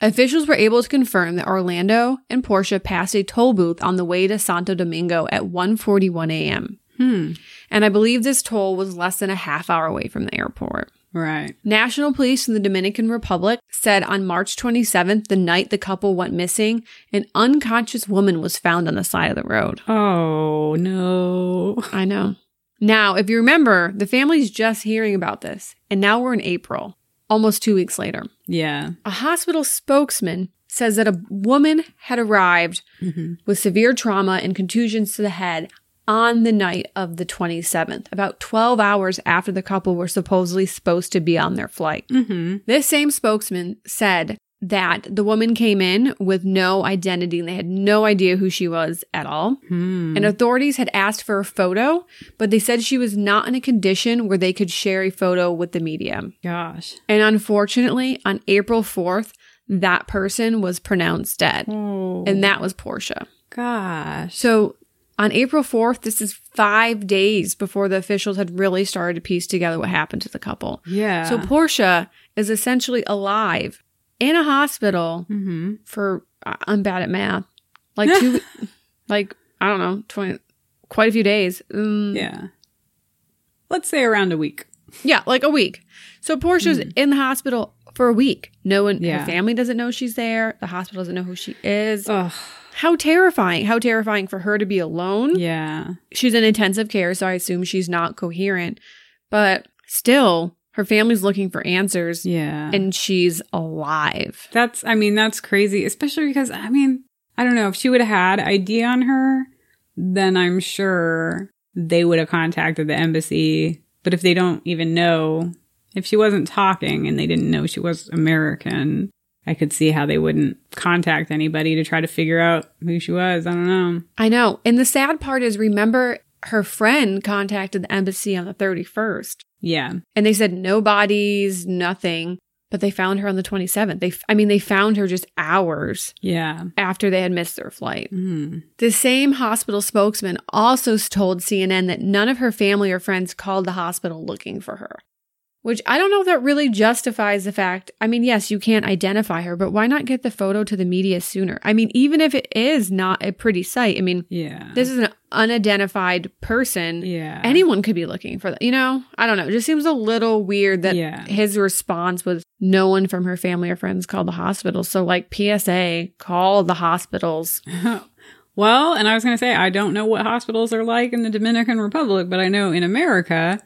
Officials were able to confirm that Orlando and Portia passed a toll booth on the way to Santo Domingo at 1:41 a.m. Hmm. And I believe this toll was less than a half hour away from the airport. Right. National police in the Dominican Republic said on March 27th, the night the couple went missing, an unconscious woman was found on the side of the road. Oh no. I know. Now, if you remember, the family's just hearing about this, and now we're in April, almost two weeks later. Yeah. A hospital spokesman says that a woman had arrived Mm-hmm. with severe trauma and contusions to the head on the night of the 27th, about 12 hours after the couple were supposedly supposed to be on their flight. Mm-hmm. This same spokesman said that the woman came in with no identity and they had no idea who she was at all. Hmm. And authorities had asked for a photo, but they said she was not in a condition where they could share a photo with the media. Gosh. And unfortunately, on April 4th, that person was pronounced dead. Oh. And that was Portia. gosh. So on April 4th, this is five days before the officials had really started to piece together what happened to the couple. Yeah. So Portia is essentially alive in a hospital mm-hmm. for I'm bad at math. Like two like I don't know, 20 quite a few days. Mm, Yeah. Let's say around a week. yeah, like a week. So Portia's in the hospital for a week. No one Yeah. her family doesn't know she's there. The hospital doesn't know who she is. Ugh. How terrifying. How terrifying for her to be alone. Yeah. She's in intensive care, so I assume she's not coherent. But still, her family's looking for answers Yeah. and she's alive. That's, I mean, that's crazy, especially because, I mean, I don't know, if she would have had ID on her, then I'm sure they would have contacted the embassy. But if they don't even know, if she wasn't talking and they didn't know she was American, I could see how they wouldn't contact anybody to try to figure out who she was. I don't know. I know. And the sad part is remember her friend contacted the embassy on the 31st Yeah. and they said no bodies, nothing, but they found her on the 27th. They I mean they found her just hours Yeah. after they had missed their flight. Mm. The same hospital spokesman also told CNN that none of her family or friends called the hospital looking for her. Which I don't know if that really justifies the fact. I mean, yes, you can't identify her, but why not get the photo to the media sooner? I mean, even if it is not a pretty sight, I mean, Yeah. this is an unidentified person. yeah. Anyone could be looking for that. You know, I don't know. It just seems a little weird that Yeah. his response was no one from her family or friends called the hospital. So, like, PSA, call the hospitals. well, and I was going to say, I don't know what hospitals are like in the Dominican Republic, but I know in America,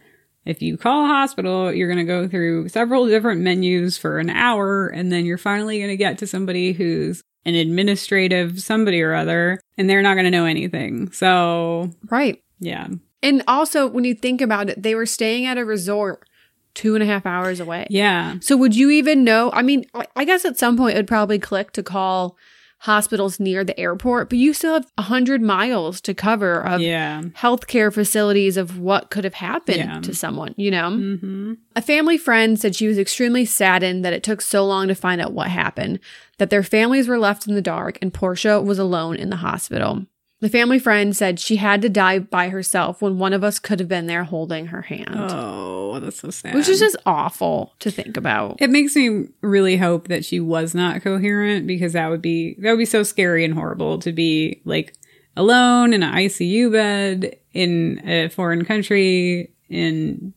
if you call a hospital, you're going to go through several different menus for an hour, and then you're finally going to get to somebody who's an administrative somebody or other, and they're not going to know anything. So, Right. yeah. And also, when you think about it, they were staying at a resort two and a half hours away. Yeah. So, would you even know? I mean, I- I guess at some point it would probably click to call hospitals near the airport, but you still have 100 miles to cover of yeah. healthcare facilities of what could have happened Yeah. to someone, you know? Mm-hmm. A family friend said she was extremely saddened that it took so long to find out what happened, that their families were left in the dark and Portia was alone in the hospital. The family friend said she had to die by herself when one of us could have been there holding her hand, Oh, that's so sad. which is just awful to think about. It makes me really hope that she was not coherent because that would be that would be so scary and horrible to be like alone in an ICU bed in a foreign country and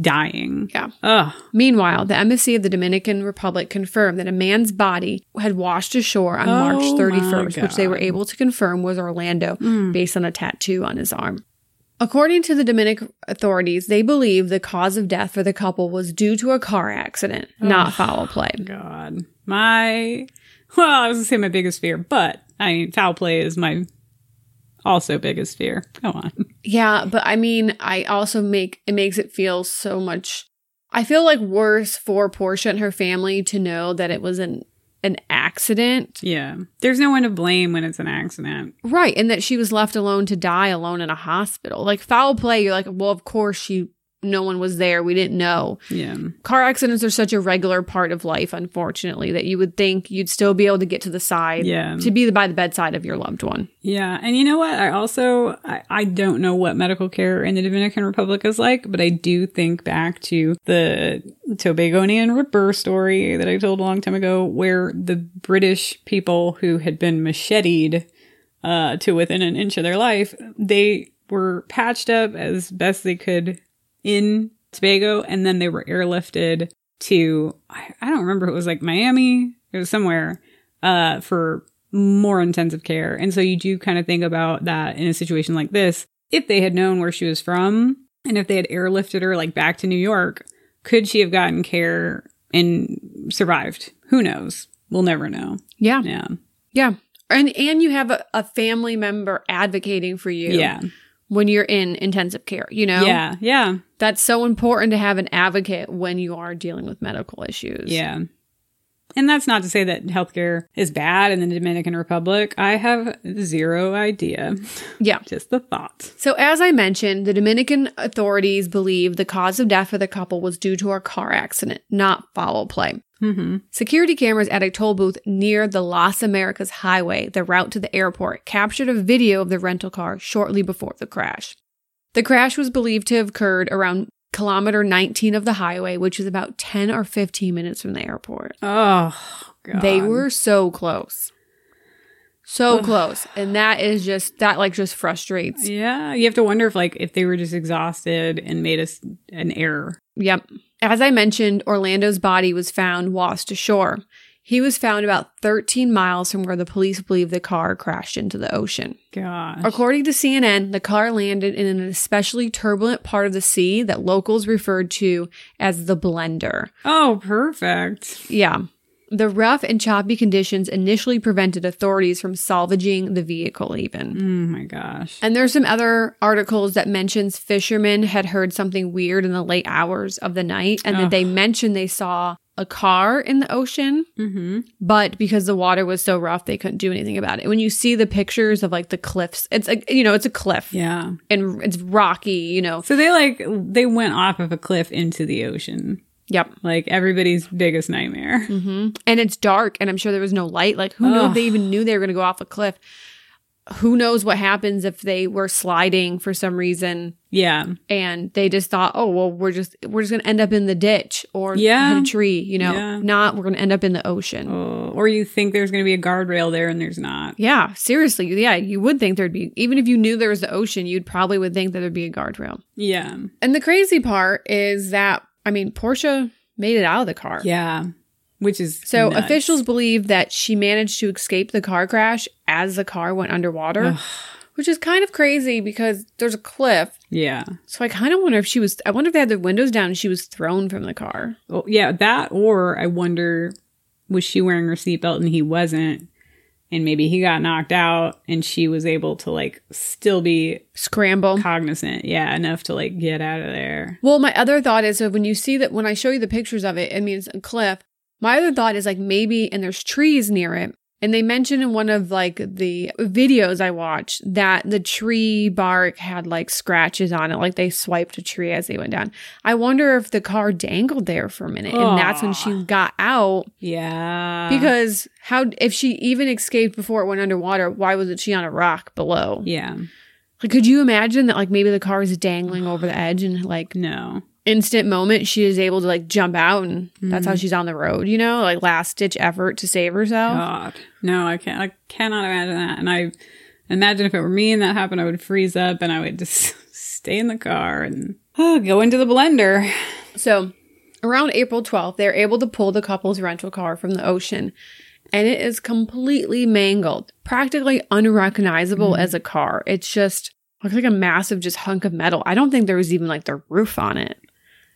dying. Yeah. Ugh. Meanwhile, the embassy of the Dominican Republic confirmed that a man's body had washed ashore on March Oh 31st, which they were able to confirm was Orlando Mm. based on a tattoo on his arm. According to the Dominican authorities, they believe the cause of death for the couple was due to a car accident, not foul play. God. My well, I was gonna say my biggest fear, but I mean foul play is my also biggest fear. Go on. Yeah, but I mean, I also make it makes it feel so much. I feel like worse for Portia and her family to know that it was an an accident Yeah. There's no one to blame when it's an accident. Right. And that she was left alone to die alone in a hospital. Like foul play, you're like, well, of course she no one was there. We didn't know. Yeah. Car accidents are such a regular part of life, unfortunately, that you would think you'd still be able to get to the side Yeah. to be by the bedside of your loved one. Yeah, and you know what? I also I, I don't know what medical care in the Dominican Republic is like, but I do think back to the Tobagonian Ripper story that I told a long time ago, where the British people who had been macheted uh, to within an inch of their life, they were patched up as best they could in Tobago, and then they were airlifted to I, I don't remember it was like Miami, it was somewhere uh, for more intensive care. And so you do kind of think about that in a situation like this. If they had known where she was from and if they had airlifted her like back to New York, could she have gotten care and survived? Who knows? We'll never know. Yeah. Yeah. Yeah. And and you have a, a family member advocating for you Yeah. When you're in intensive care, you know? Yeah. Yeah. That's so important to have an advocate when you are dealing with medical issues. Yeah. And that's not to say that healthcare is bad in the Dominican Republic. I have zero idea. Yeah. Just the thought. So, as I mentioned, the Dominican authorities believe the cause of death for the couple was due to a car accident, not foul play. Mm-hmm. Security cameras at a toll booth near the Las Americas Highway, the route to the airport, captured a video of the rental car shortly before the crash. The crash was believed to have occurred around kilometer 19 of the highway, which is about 10 or 15 minutes from the airport. Oh, God. They were so close. So Ugh. close. And that is just, that like just frustrates. Yeah, you have to wonder if like if they were just exhausted and made us an error. Yep. As I mentioned, Orlando's body was found washed ashore. He was found about 13 miles from where the police believe the car crashed into the ocean. Gosh. According to CNN, the car landed in an especially turbulent part of the sea that locals referred to as the blender. Oh, perfect. Yeah. The rough and choppy conditions initially prevented authorities from salvaging the vehicle even. Oh my gosh. And there's some other articles that mentions fishermen had heard something weird in the late hours of the night and that they mentioned they saw a car in the ocean, Mm-hmm. but because the water was so rough, they couldn't do anything about it. When you see the pictures of like the cliffs, it's like, you know, it's a cliff Yeah. and it's rocky, you know. So they like they went off of a cliff into the ocean. Yep. Like everybody's biggest nightmare. hmm And it's dark and I'm sure there was no light. Like who knew they even knew they were going to go off a cliff. Who knows what happens if they were sliding for some reason Yeah. and they just thought, oh well, we're just we're just gonna end up in the ditch or Yeah. a tree, you know. Yeah. Not we're gonna end up in the ocean. Oh, or you think there's going to be a guardrail there and there's not. Yeah, seriously. Yeah, you would think there'd be even if you knew there was the ocean, you'd probably would think that there'd be a guardrail. Yeah. And the crazy part is that I mean, Portia made it out of the car. Yeah. Which is So nuts. officials believe that she managed to escape the car crash as the car went underwater, Ugh. which is kind of crazy because there's a cliff. Yeah. So I kind of wonder if she was I wonder if they had the windows down and she was thrown from the car. Well, yeah, that or I wonder was she wearing her seatbelt and he wasn't and maybe he got knocked out and she was able to like still be Scramble. cognizant, yeah, enough to like get out of there. Well, my other thought is so when you see that when I show you the pictures of it, I mean it's a cliff. My other thought is like maybe and there's trees near it. And they mentioned in one of like the videos I watched that the tree bark had like scratches on it, like they swiped a tree as they went down. I wonder if the car dangled there for a minute and that's when she got out. Yeah. Because how, if she even escaped before it went underwater, why wasn't she on a rock below? yeah. Like, could you imagine that like maybe the car is dangling over the edge and like No. Instant moment she is able to like jump out and that's Mm. how she's on the road, you know, like last ditch effort to save herself. God. No, I can't. I cannot imagine that. And I imagine if it were me and that happened, I would freeze up and I would just stay in the car and oh, go into the blender. So around April 12th, they're able to pull the couple's rental car from the ocean and it is completely mangled, practically unrecognizable as a car. It's just looks like a massive just hunk of metal. I don't think there was even like the roof on it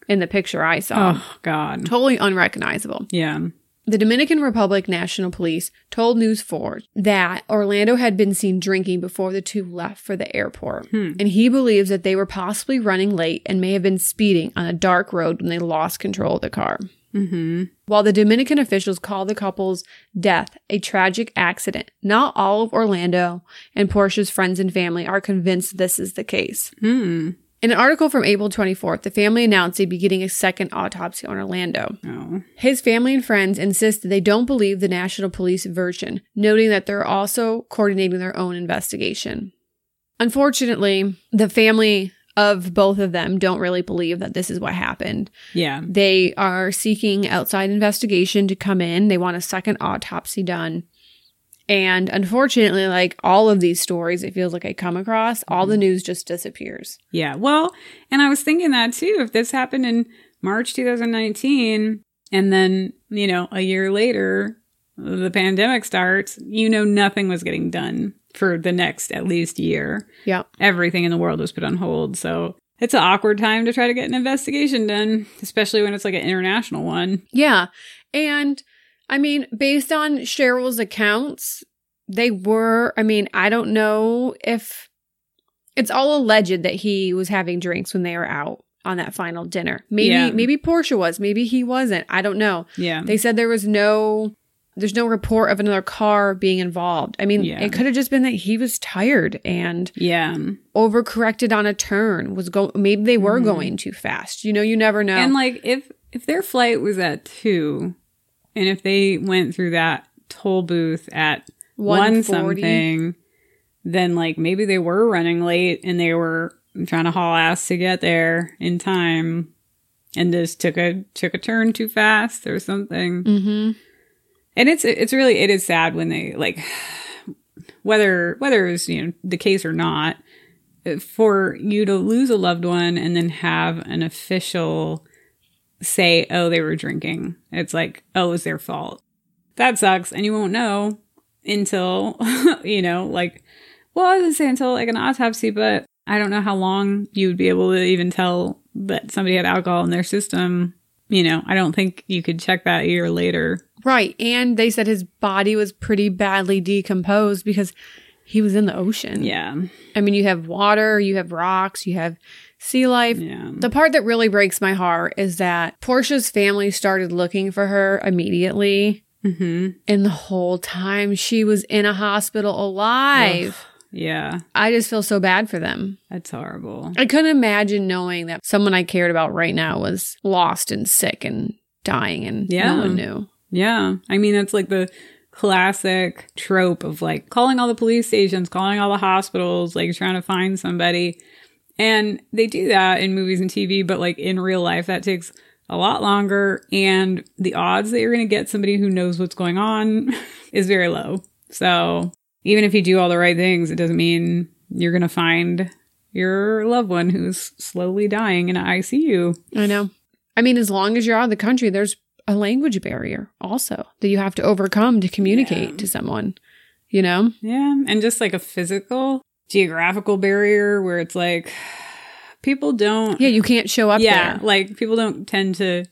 in the picture I saw. Oh, God. Totally unrecognizable. Yeah. The Dominican Republic National Police told News 4 that Orlando had been seen drinking before the two left for the airport. Hmm. And he believes that they were possibly running late and may have been speeding on a dark road when they lost control of the car. Mm-hmm. While the Dominican officials call the couple's death a tragic accident, not all of Orlando and Portia's friends and family are convinced this is the case. Hmm. In an article from April 24th, the family announced they'd be getting a second autopsy on Orlando. Oh. His family and friends insist that they don't believe the National Police version, noting that they're also coordinating their own investigation. Unfortunately, the family of both of them don't really believe that this is what happened. Yeah. They are seeking outside investigation to come in. They want a second autopsy done. And unfortunately, like all of these stories, it feels like I come across, all the mm-hmm. news just disappears. Yeah. Well, and I was thinking that too. If this happened in March 2019, and then, you know, a year later, the pandemic starts, you know, nothing was getting done for the next at least year. Yeah. Everything in the world was put on hold. So it's an awkward time to try to get an investigation done, especially when it's like an international one. Yeah. And I mean, based on Cheryl's accounts, they were, I mean, I don't know if it's all alleged that he was having drinks when they were out on that final dinner. Maybe Yeah. maybe Portia was, maybe he wasn't. I don't know. Yeah. They said there was no there's no report of another car being involved. I mean, Yeah. it could have just been that he was tired and yeah. overcorrected on a turn. Was go maybe they were Mhm. going too fast. You know, you never know. And like if if their flight was at two, and if they went through that toll booth at one something, then like maybe they were running late and they were trying to haul ass to get there in time, and just took a took a turn too fast or something. Mhm. And it's it's really it is sad when they like whether whether it's you know the case or not for you to lose a loved one and then have an official say oh they were drinking. It's like oh it's their fault. That sucks. And you won't know until you know like well i was gonna say until like an autopsy but i don't know how long you would be able to even tell that somebody had alcohol in their system. You know i don't think you could check that a year later. Right. And they said his body was pretty badly decomposed because he was in the ocean. yeah. I mean, you have water, you have rocks, you have sea life. yeah The part that really breaks my heart is that Portia's family started looking for her immediately. hmm And the whole time she was in a hospital alive. yeah I just feel so bad for them. that's horrible I couldn't imagine knowing that someone I cared about right now was lost and sick and dying and Yeah. no one knew. Yeah. I mean, that's like the classic trope of like calling all the police stations, calling all the hospitals, like trying to find somebody. And they do that in movies and TV, but like in real life, that takes a lot longer. And the odds that you're going to get somebody who knows what's going on is very low. So even if you do all the right things, it doesn't mean you're going to find your loved one who's slowly dying in an ICU. I know. I mean, as long as you're out of the country, there's a language barrier also that you have to overcome to communicate Yeah. to someone, you know? Yeah, and just like a physical, geographical barrier where it's like people don't. Yeah, you can't show up yeah, there. like people don't tend to.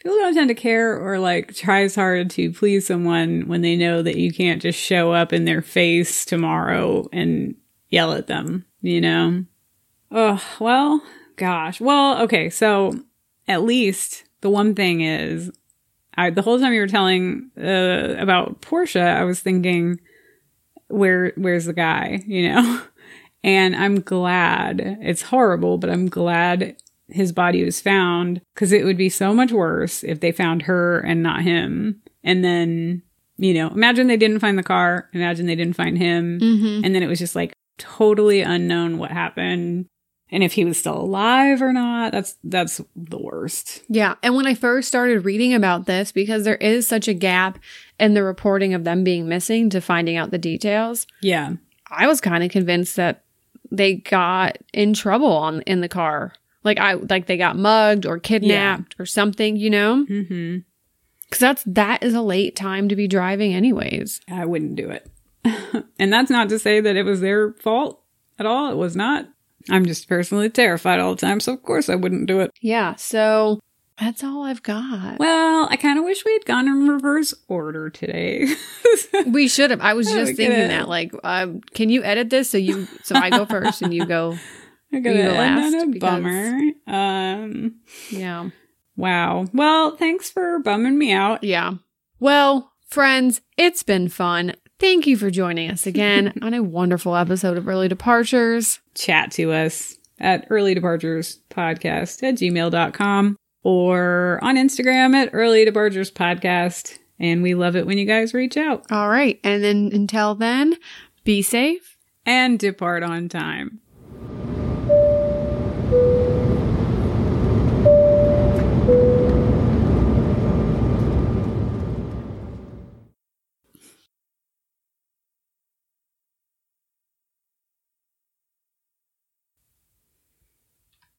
People don't tend to care or like try as hard to please someone when they know that you can't just show up in their face tomorrow and yell at them, you know? Oh, well, gosh. Well, okay, so at least the one thing is I, the whole time you were telling uh, about Portia, I was thinking, where where's the guy? You know, and I'm glad. It's horrible, but I'm glad his body was found because it would be so much worse if they found her and not him. And then, you know, imagine they didn't find the car. Imagine they didn't find him, Mm-hmm. and then it was just like totally unknown what happened. And if he was still alive or not, that's that's the worst. Yeah. And when I first started reading about this, because there is such a gap in the reporting of them being missing to finding out the details, Yeah. I was kind of convinced that they got in trouble on in the car. Like I like they got mugged or kidnapped or something, you know? Mm-hmm. Cuz that's that is a late time to be driving anyways. I wouldn't do it. and that's not to say that it was their fault at all. It was not. I'm just personally terrified all the time, so of course I wouldn't do it. Yeah. So that's all I've got. Well, I kind of wish we had gone in reverse order today. We should have. I was just we thinking that like um can you edit this so you so I go first and you go I gotta You end last a because- bummer. Um, yeah. wow. Well, thanks for bumming me out. Yeah. Well, friends, it's been fun. Thank you for joining us again on a wonderful episode of Early Departures. Chat to us at early departures podcast at gmail.com or on Instagram at early departures podcast. And we love it when you guys reach out All right. And then until then, be safe. and depart on time.